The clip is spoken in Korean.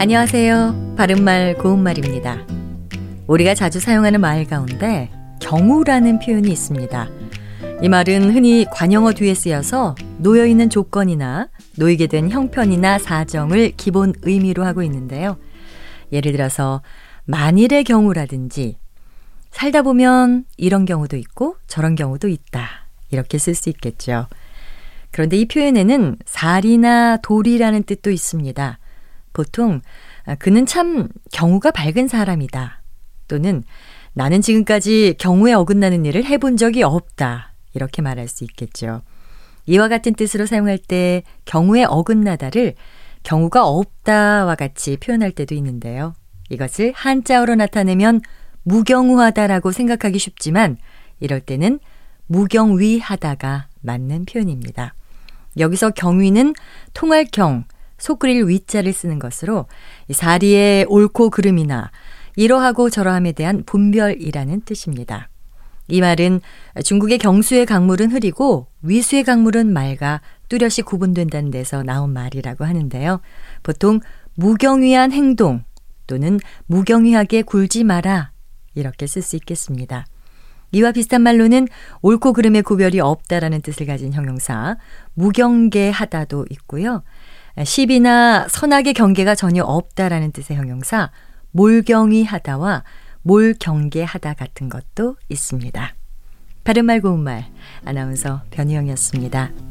안녕하세요. 바른말 고운말입니다. 우리가 자주 사용하는 말 가운데 경우라는 표현이 있습니다. 이 말은 흔히 관용어 뒤에 쓰여서 놓여 있는 조건이나 놓이게 된 형편이나 사정을 기본 의미로 하고 있는데요. 예를 들어서 만일의 경우라든지 살다 보면 이런 경우도 있고 저런 경우도 있다. 이렇게 쓸 수 있겠죠. 그런데 이 표현에는 살이나 돌이라는 뜻도 있습니다. 보통 아, 그는 참 경우가 밝은 사람이다. 또는 나는 지금까지 경우에 어긋나는 일을 해본 적이 없다. 이렇게 말할 수 있겠죠. 이와 같은 뜻으로 사용할 때 경우에 어긋나다를 경우가 없다와 같이 표현할 때도 있는데요. 이것을 한자어로 나타내면 무경우하다라고 생각하기 쉽지만 이럴 때는 무경위하다가 맞는 표현입니다. 여기서 경위는 통할 경, 속 끓일 위자를 쓰는 것으로 사리의 옳고 그름이나 이러하고 저러함에 대한 분별이라는 뜻입니다. 이 말은 중국의 경수의 강물은 흐리고 위수의 강물은 맑아 뚜렷이 구분된다는 데서 나온 말이라고 하는데요. 보통 무경위한 행동 또는 무경위하게 굴지 마라 이렇게 쓸 수 있겠습니다. 이와 비슷한 말로는 옳고 그름의 구별이 없다라는 뜻을 가진 형용사 무경계하다도 있고요. 시비나 선악의 경계가 전혀 없다라는 뜻의 형용사 몰경이하다와 몰경계하다 같은 것도 있습니다. 바른말 고운말 아나운서 변희영이었습니다.